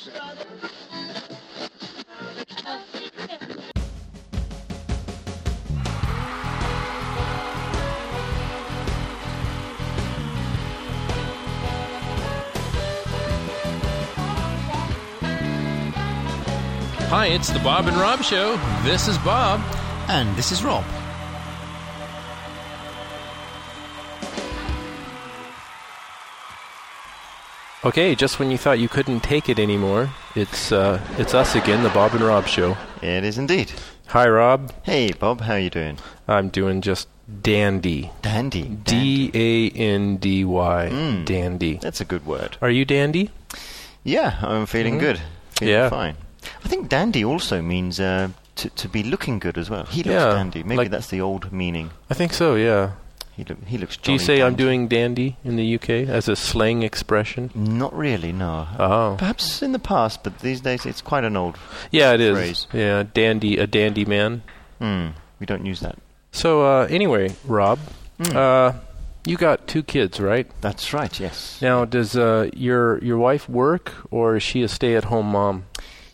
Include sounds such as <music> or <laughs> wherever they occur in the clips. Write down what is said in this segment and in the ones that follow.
Hi, it's the Bob and Rob Show. This is Bob. And this is Rob. Okay, just when you thought you couldn't take it anymore, it's uh, it's us again, the Bob and Rob Show. It is indeed. Hi, Rob. Hey, Bob, how you doing? I'm doing just dandy. Dandy. D A N D Y. Mm. Dandy. That's a good word. Are you dandy? Yeah, I'm feeling Mhm. good. Feeling Yeah. fine. I think dandy also means uh, to to be looking good as well. He looks Yeah, dandy. Maybe like- that's the old meaning. I think so. Yeah. He look he looks. Do you say I'm doing dandy in the UK as a slang expression? Not really, no. Oh. Perhaps in the past, but these days it's quite an old. Yeah, it is. Phrase. Yeah, dandy, a dandy man. Hmm. We don't use that. So uh, anyway, Rob, Mm. uh, you got two kids, right? That's right. Yes. Now, does uh, your your wife work, or is she a stay-at-home mom?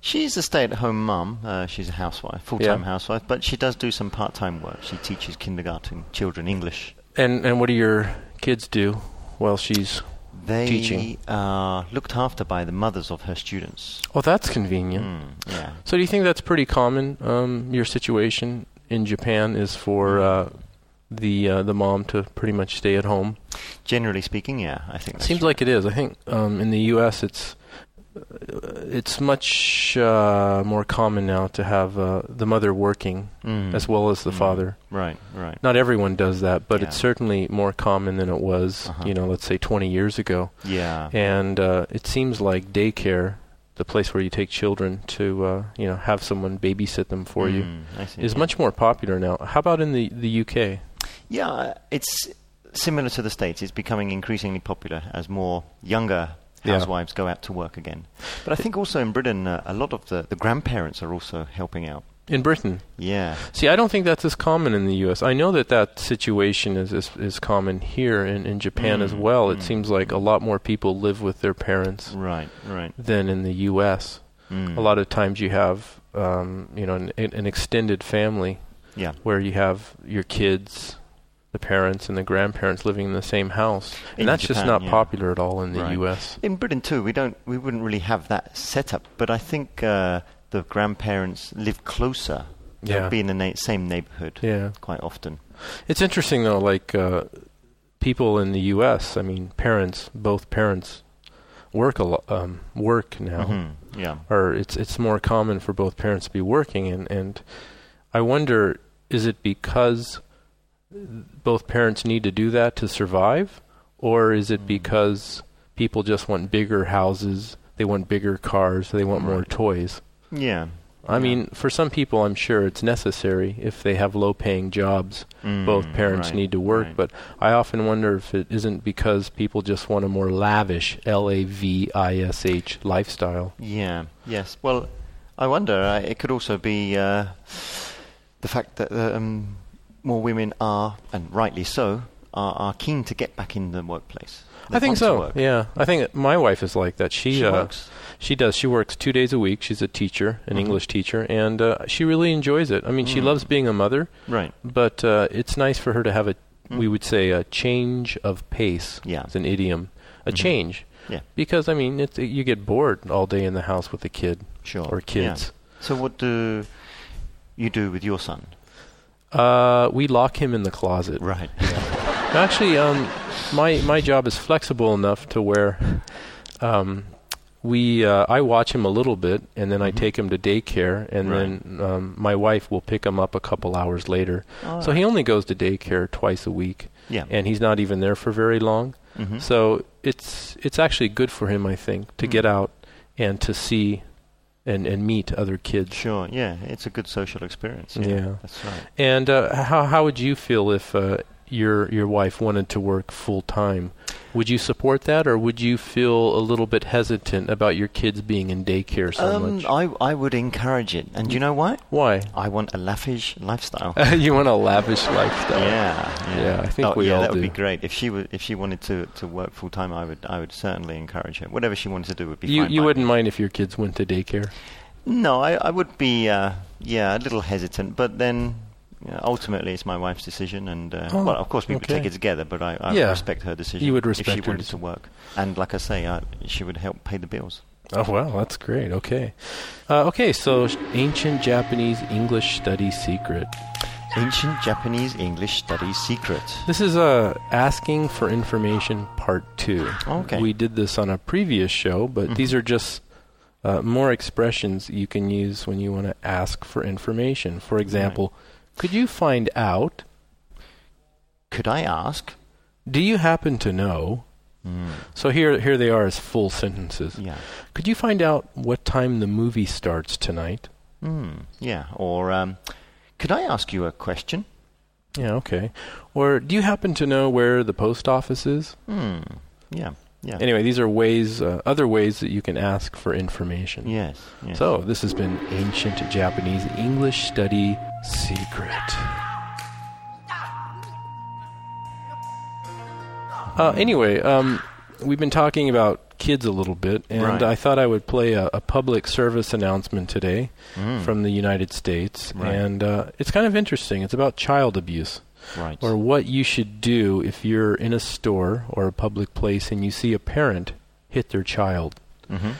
She's a stay-at-home mum. Uh, she's a housewife, full-time Yeah. housewife, but she does do some part-time work. She teaches kindergarten children English. And and what do your kids do while she's? They Teaching. are looked after by the mothers of her students. Oh, that's convenient. Mm, yeah. So, do you think that's pretty common? Um, your situation in Japan is for uh, the uh, the mom to pretty much stay at home. Generally speaking, yeah, I think. that's Seems like it is. I think um, in the U.S. it's uh, it's much uh, more common now to have uh, the mother working Mm. as well as the Mm. father. Right, right. Not everyone does that, but it's certainly more common than it was, Uh-huh. you know, let's say 20 years ago. Yeah. And uh, it seems like daycare, the place where you take children to, uh, you know, have someone babysit them for you, Mm, see, is yeah. much more popular now. How about in the the UK? Yeah, it's similar to the States. It's becoming increasingly popular as more younger Yeah. housewives go out to work again. But I think also in Britain, uh, a lot of the, the grandparents are also helping out. In Britain. Yeah. See, I don't think that's as common in the U.S. I know that that situation is is, is common here in, in Japan as Mm, well. It mm. seems like a lot more people live with their parents Right, right. than in the U.S. Mm. A lot of times you have, um, you know, an, an extended family Yeah. where you have your kids, the parents, and the grandparents living in the same house, In and that's just not yeah. popular at all in the Right. U.S. In Britain too, we don't, we wouldn't really have that setup. But I think uh, the grandparents live closer. Yeah. They'll be in the na- same neighborhood Yeah. quite often. It's interesting though, like uh, people in the U.S. I mean, parents, both parents, work a lot, um, work now, Mhm, Yeah. or it's it's more common for both parents to be working, and and I wonder, is it because both parents need to do that to survive, or is it Mm. because people just want bigger houses, they want bigger cars, they want more toys? Yeah. I Yeah. mean, for some people, I'm sure it's necessary if they have low-paying jobs Mm, both parents right, need to work, right. but I often wonder if it isn't because people just want a more lavish L A V I S H lifestyle. Yeah. Yes. Well, I wonder. Uh, it could also be uh, the fact that um, more women are, and rightly so, are, are keen to get back in the workplace. They I think so. Yeah, I think my wife is like that. She She uh, works. She does. She works two days a week. She's a teacher, an Mhm. English teacher, and uh, she really enjoys it. I mean, she Mm. loves being a mother, Right. but uh, it's nice for her to have a, Mm. we would say, a change of pace. Yeah. It's an idiom. A Mhm. change. Yeah. Because I mean, it's, you get bored all day in the house with a kid Sure. or kids. Yeah. So what do you do with your son? Uh, we lock him in the closet. Right. Actually, um, my my job is flexible enough to where, um, we uh, I watch him a little bit, and then I Mhm. take him to daycare, and then um, my wife will pick him up a couple hours later. So he only goes to daycare twice a week, Yeah. and he's not even there for very long. Mm-hmm. So it's it's actually good for him, I think, to Mm. get out and to see and and meet other kids. Sure. Yeah. It's a good social experience. Yeah. That's right. And uh, how how would you feel if uh, your your wife wanted to work full time, would you support that, or would you feel a little bit hesitant about your kids being in daycare so um, much? I I would encourage it, and do you know why? Why? I want a lavish lifestyle. <laughs> you want a lavish lifestyle. Yeah, Yeah, I think oh, we yeah, all that would be great. If she would, if she wanted to, to work full time, I would, I would certainly encourage her. Whatever she wanted to do would be You fine. you wouldn't me. mind if your kids went to daycare. No, I, I would be, uh, yeah, a little hesitant, but then yeah, ultimately it's my wife's decision, and uh, Oh, well, of course we would take it together, but I, I Yeah. respect her decision. You would if she respect her wanted to work, and like I say, uh, she would help pay the bills. Oh well, that's great. Okay, uh, okay. So ancient Japanese English study secret. Ancient Japanese English study secret. This is uh, asking for information part two. Okay. We did this on a previous show, but Mhm. these are just uh, more expressions you can use when you want to ask for information. For example, could you find out? Could I ask? Do you happen to know? Mm. So here, here they are as full sentences. Yeah. Could you find out what time the movie starts tonight? Mm. Yeah. Or um, could I ask you a question? Yeah, okay. Or do you happen to know where the post office is? Hmm. Yeah. Yeah. Anyway, these are ways, uh, other ways that you can ask for information. Yes. yes. So, this has been Ancient Japanese English Study Secret. Uh, anyway, um, we've been talking about kids a little bit, and Right. I thought I would play a, a public service announcement today Mm. from the United States. Right. And uh, it's kind of interesting. It's about child abuse right. or what you should do if you're in a store or a public place and you see a parent hit their child. Mm-hmm.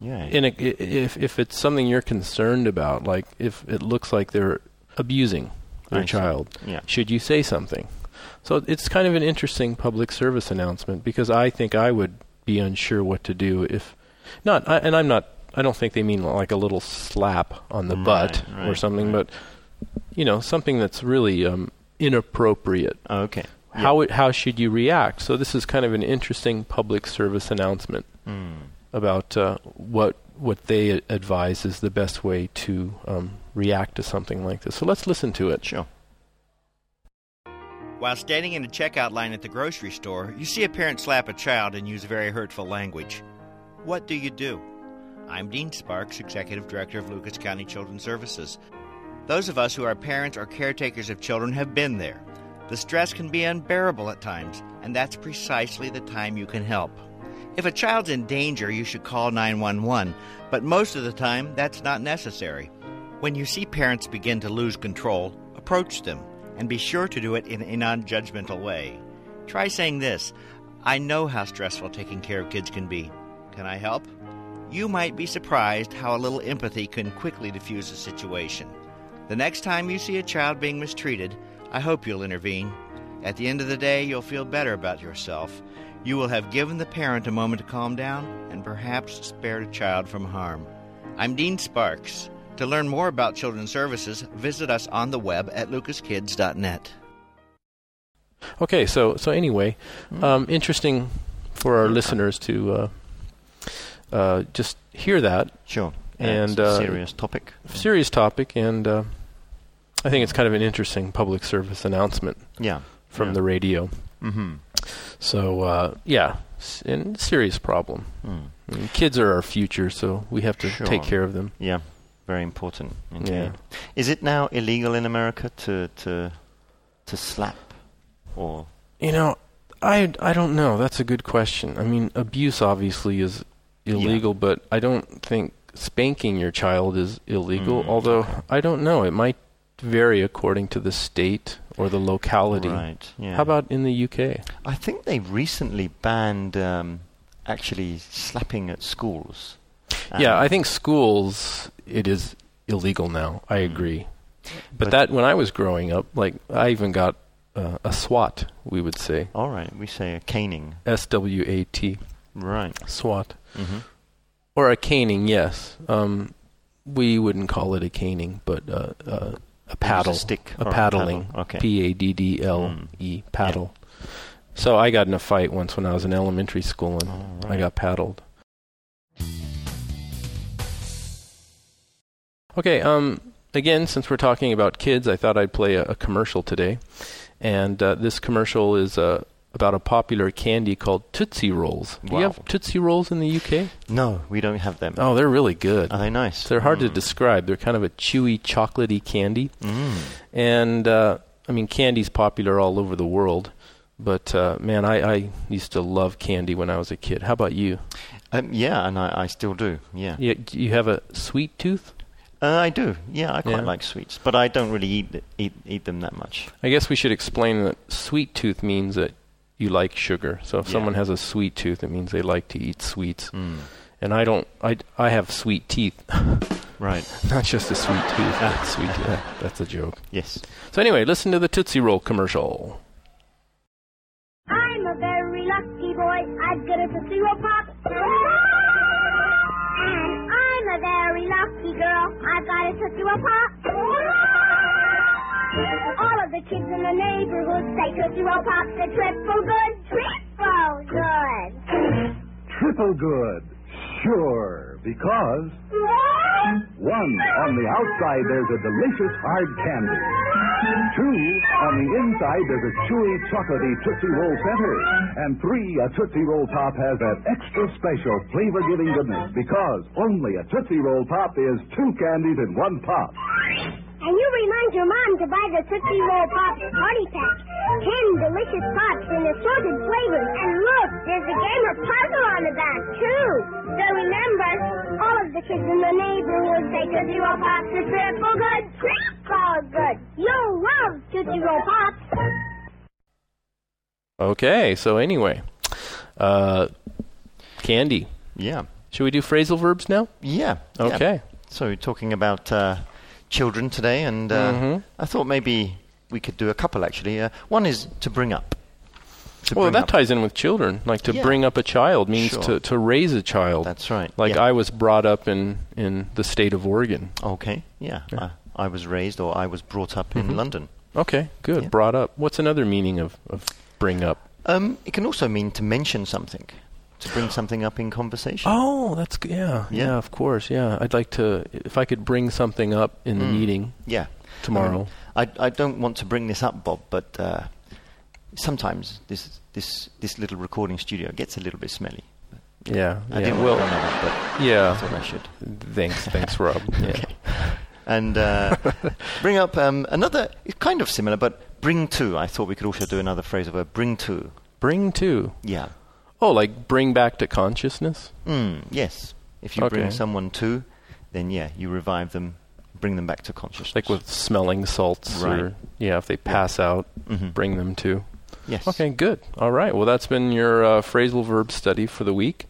Yeah. In if if it's something you're concerned about, like if it looks like they're abusing their I child, yeah. should you say something? So it's kind of an interesting public service announcement because I think I would be unsure what to do if not. I, and I'm not. I don't think they mean like a little slap on the Right, butt or something, right. but you know something that's really um, inappropriate. Oh, okay. Yeah. How it, how should you react? So this is kind of an interesting public service announcement Mm. about uh, what what they advise is the best way to um, react to something like this. So let's listen to it. Sure. While standing in a checkout line at the grocery store, you see a parent slap a child and use very hurtful language. What do you do? I'm Dean Sparks, Executive Director of Lucas County Children's Services. Those of us who are parents or caretakers of children have been there. The stress can be unbearable at times, and that's precisely the time you can help. If a child's in danger, you should call 911, but most of the time that's not necessary. When you see parents begin to lose control, approach them and be sure to do it in a non judgmental way. Try saying this I know how stressful taking care of kids can be. Can I help? You might be surprised how a little empathy can quickly diffuse a situation. The next time you see a child being mistreated, I hope you'll intervene. At the end of the day, you'll feel better about yourself. You will have given the parent a moment to calm down and perhaps spared a child from harm. I'm Dean Sparks. To learn more about Children's Services, visit us on the web at lucaskids.net. Okay, so so anyway, um, interesting for our listeners to uh, uh, just hear that Sure. Yeah, And, a uh, serious topic. serious topic, and uh, I think it's kind of an interesting public service announcement Yeah. from Yeah. the radio. Mm-hmm. So uh, yeah, s- and serious problem. Mm. I mean, kids are our future, so we have to take care of them. Yeah. Very important. Indeed. Yeah. Is it now illegal in America to to to slap or You know, I I don't know. That's a good question. I mean, abuse obviously is illegal, but I don't think spanking your child is illegal. Mm, although okay. I don't know, it might vary according to the state or the locality. right? Yeah. How about in the UK? I think they recently banned um, actually slapping at schools. yeah, Um, I think schools it is illegal now. I Mm. agree. But, But- that when I was growing up, like I even got uh, a SWAT, we would say All right, we say a caning. S W A T, Right. SWAT. Mm-hmm. Or a caning, yes. Um, we wouldn't call it a caning, but uh, uh, a paddle, a or a paddling. P A D D L E, paddle. So I got in a fight once when I was in elementary school, and All I got paddled. Okay, um, again, since we're talking about kids, I thought I'd play a, a commercial today. and uh, this commercial is uh, about a popular candy called Tootsie Rolls. Do you have Tootsie Rolls in the UK? No, we don't have them. Oh, they're really good. Are they nice? They're hard to Mm. describe. They're kind of a chewy, chocolatey candy. Mm. And uh, I mean, candy's popular all over the world. But uh, man, I, I used to love candy when I was a kid. How about you? Um, yeah, and I, I still do. Yeah, You, do you have a sweet tooth? uh, I do. Yeah, I quite Yeah. like sweets, but I don't really eat eat eat them that much. I guess we should explain that sweet tooth means that you like sugar. So if Yeah. someone has a sweet tooth, it means they like to eat sweets. Mm. And I don't. I, I have sweet teeth, <laughs> Right. not just a sweet tooth. Ah. but sweet. Yeah, <laughs> that's a joke. Yes. So anyway, listen to the Tootsie Roll commercial. I'm a very lucky boy. I've got a Tootsie Roll Pop. And I'm a very lucky girl. I've got a Tootsie Roll Pop. The kids in the neighborhood say Tootsie Roll Pop's a triple good. Triple good. Triple good. Sure, because one, on the outside there's a delicious hard candy. Two, on the inside there's a chewy, chocolatey Tootsie Roll center. And three, a Tootsie Roll Pop has that extra special flavor-giving goodness because only a Tootsie Roll Pop is two candies in one pop. And you remind your mom to buy the Tootsie Roll Pops Party Pack. Ten delicious pops in assorted flavors. And look, there's a gamer puzzle on the back, too. So remember, all of the kids in the neighborhood say Tootsie Roll Pops are triple good. Triple good. You'll love Tootsie Roll Pops. Okay. So anyway, uh, candy. Yeah. Should we do phrasal verbs now? Yeah. yeah. Okay. So we're talking about uh, children today, and uh, Mhm. I thought maybe we could do a couple actually. Uh, one is to bring up. To Well, bring that up. ties in with children. Like to Yeah. bring up a child means Sure. to, to raise a child. That's right. like yeah. I was brought up in, in the state of Oregon. Okay. Yeah. Yeah. I, I was raised, or I was brought up in Mhm. London. Okay, good. Brought up. What's another meaning of, of bring up? Um, it can also mean to mention something, to bring something up in conversation. Oh, that's g- yeah, yeah, Yeah. of course, yeah. I'd like to if I could bring something up in the Mm. meeting Yeah. tomorrow. I, I don't want to bring this up, Bob, but uh, sometimes this this this little recording studio gets a little bit smelly. yeah, I yeah. didn't Well, want to bring it but I yeah. thought I should. Thanks, thanks, <laughs> Rob. Yeah. Okay. And uh, <laughs> bring up um, another, kind of similar, but bring to. I thought we could also do another phrase of a bring to. Bring to. Yeah. Oh, like bring back to consciousness. Mm, yes. If you Okay. bring someone to, then yeah, you revive them, bring them back to consciousness. Like with smelling salts, Right. or yeah, if they pass out, Mhm. bring them to. Yes. Okay, good. All right. Well, that's been your uh, phrasal verb study for the week.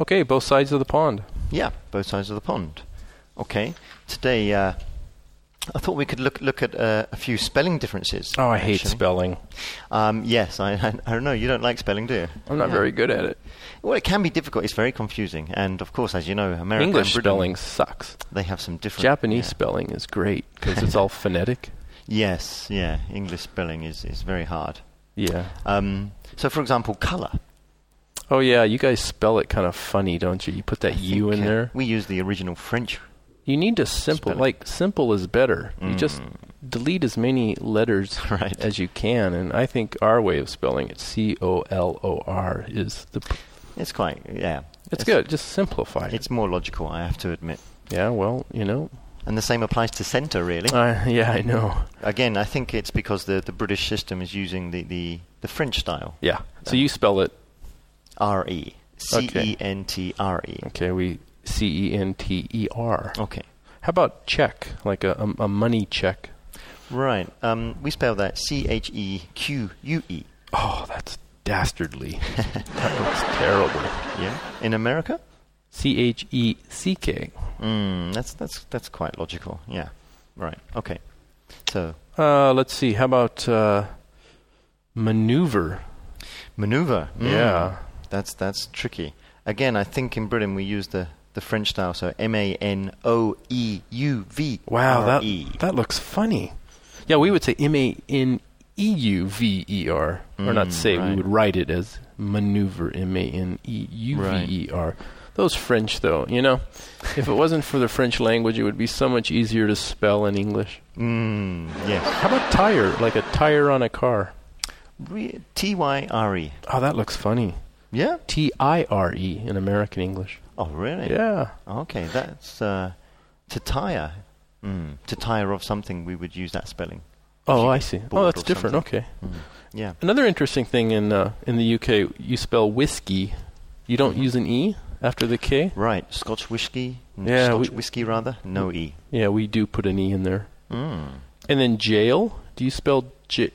Okay, both sides of the pond. Yeah, both sides of the pond. Okay. Today, uh, I thought we could look look at uh, a few spelling differences. Oh, I hate spelling. Um, yes, I, I, I don't know. You don't like spelling, do you? I'm not Yeah. very good at it. Well, it can be difficult. It's very confusing, and of course, as you know, American English Britain, spelling sucks. they have some different. Japanese yeah. spelling is great because it's <laughs> all phonetic. Yes, yeah. English spelling is, is very hard. Yeah. Um, so, for example, color. Oh yeah, you guys spell it kind of funny, don't you? You put that U in uh, there. We use the original French. You need to simple. Like simple is better. You just Mm. delete as many letters <laughs> Right. as you can, and I think our way of spelling it, C O L O R, is the. p- It's quite yeah. It's good. Just simplify it. It's more logical, I have to admit. Yeah. Well, you know. And the same applies to centre, really. Uh, yeah, I know. Again, I think it's because the, the British system is using the, the, the French style. Yeah. So you spell it. R E. C E N T R E. Okay. We C E N T E R. Okay. How about check? Like a, a, a money check. Right. Um, we spell that C H E Q U E. Oh, that's dastardly. <laughs> that looks terrible. Yeah. In America? C H E C K. Mm, that's that's that's quite logical. Yeah. Right. Okay. So Uh, let's see. How about uh, maneuver? maneuver. Mm, Yeah. That's that's tricky. Again, I think in Britain we use the, the French style, so M A N O E U V Wow, that E. that looks funny. Yeah, we would say M A N E U V E R. Or not Mm, say, we would write it as maneuver, M A N E U V E R. Those French, though, you know, if it wasn't for the French language, it would be so much easier to spell in English. Mm, yes. How about tire? Like a tire on a car. T Y R E. Oh, that looks funny. Yeah. T I R E in American English. Oh, really? Yeah. Okay, that's uh, to tire. Mm. To tire of something, we would use that spelling. Oh, I see. Oh, that's different. something. Okay. Mm. Yeah. Another interesting thing in uh, in the UK, you spell whiskey. You don't Mhm. use an e after the k. Right. Scotch whiskey. Mm, Yeah, Scotch we- whiskey rather. No e. Yeah, we do put an e in there. Mm. And then jail. Do you spell j?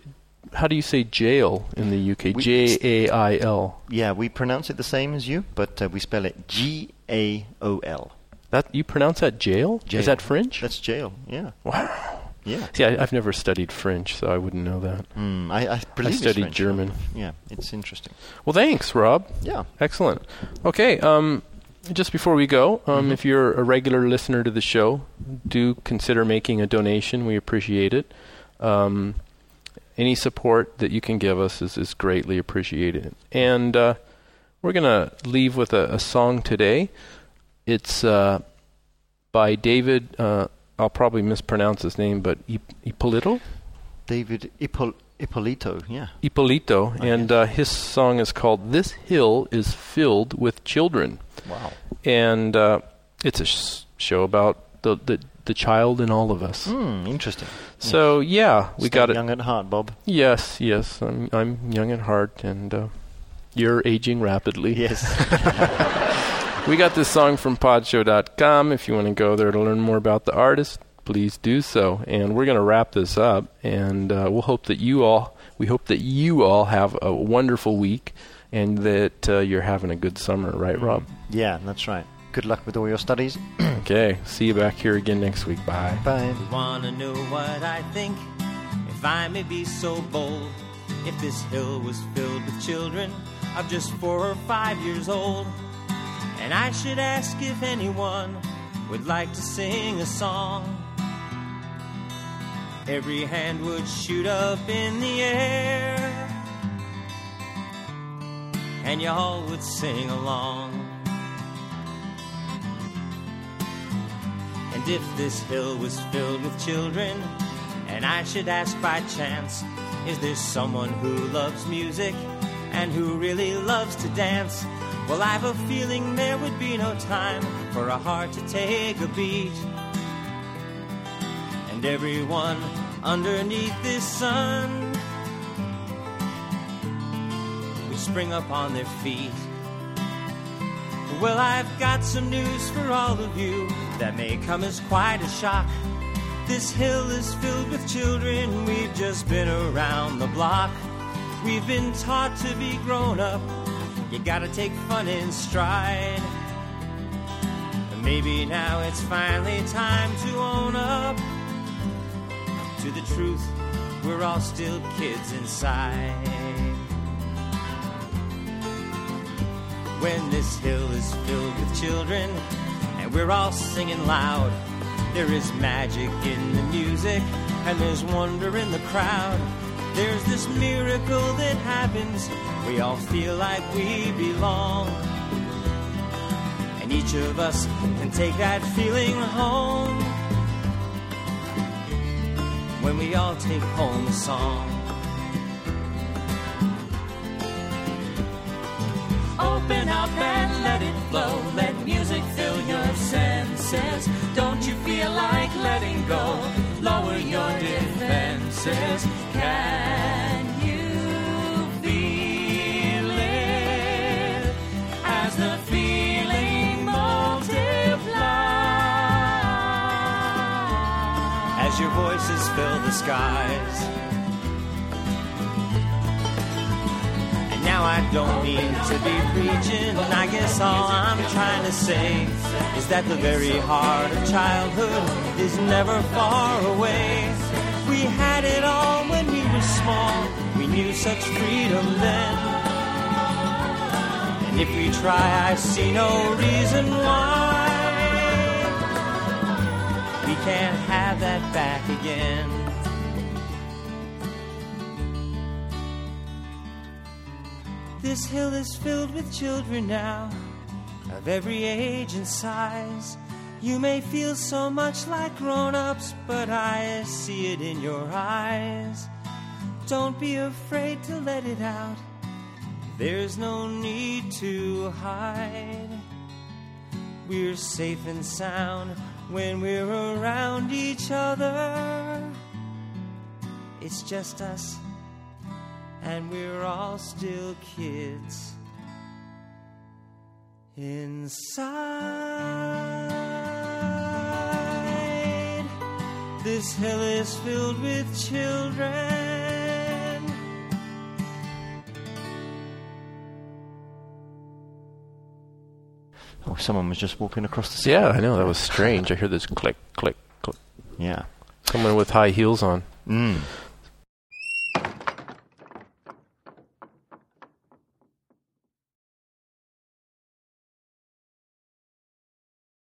How do you say jail in the UK? J A I L. Yeah, we pronounce it the same as you, but uh, we spell it G A O L. That you pronounce that jail? Jail. Is that French? That's jail. Yeah. wow. Yeah. See, I, I've never studied French, so I wouldn't know that. Mm, I, I it's studied French, German. Yeah, it's interesting. Well, thanks, Rob. Yeah. Excellent. Okay, um, just before we go, um, Mhm. if you're a regular listener to the show, do consider making a donation. We appreciate it. Um, any support that you can give us is, is greatly appreciated. And uh, we're going to leave with a, a song today. It's uh, by David, uh, I'll probably mispronounce his name, but Ippolito? David Ippol- Ippolito. Yeah. Ippolito. I and guess. uh, his song is called This Hill is Filled with Children. Wow. and uh, it's a sh- show about the, the the child in all of us. Hmm. Interesting. So yeah, we Stay got it. young at heart, Bob. Yes, yes, I'm I'm young at heart, and uh, you're aging rapidly. Yes. <laughs> We got this song from Podshow.com. If you want to go there to learn more about the artist, please do so. And we're going to wrap this up, and uh, we'll hope that you all we hope that you all have a wonderful week, and that uh, you're having a good summer, right, Rob? yeah, that's right. Good luck with all your studies. <clears throat> Okay, see you back here again next week. Bye. Bye. Wanna know what I think? If I may be so bold, if this hill was filled with children of just four or five years old, and I should ask if anyone would like to sing a song, every hand would shoot up in the air, and y'all would sing along. If this hill was filled with children, and I should ask by chance, is there someone who loves music and who really loves to dance? Well, I've a feeling there would be no time for a heart to take a beat. And everyone underneath this sun would spring up on their feet. Well, I've got some news for all of you that may come as quite a shock. This hill is filled with children, we've just been around the block. We've been taught to be grown up, you gotta take fun in stride. Maybe now it's finally time to own up to the truth, we're all still kids inside. When this hill is filled with children and we're all singing loud. There is magic in the music and there's wonder in the crowd. There's this miracle that happens. We all feel like we belong. And each of us can take that feeling home when we all take home a song. Open up and let it flow. Let music fill your senses. Don't you feel like letting go? Lower your defenses. Can you feel it as the feeling multiplies? As your voices fill the skies. Now I don't mean to be preaching. I guess all I'm trying to say is that the very heart of childhood is never far away. We had it all when we were small. We knew such freedom then. And if we try, I see no reason why we can't have that back again. This hill is filled with children now, of every age and size. You may feel so much like grown ups, but I see it in your eyes. Don't be afraid to let it out. There's no need to hide. We're safe and sound when we're around each other. It's just us, and we're all still kids inside. This hell is filled with children. Oh, someone was just walking across the street. Yeah, I know that was strange. I heard this click, click, click. Yeah. Someone with high heels on. Mm.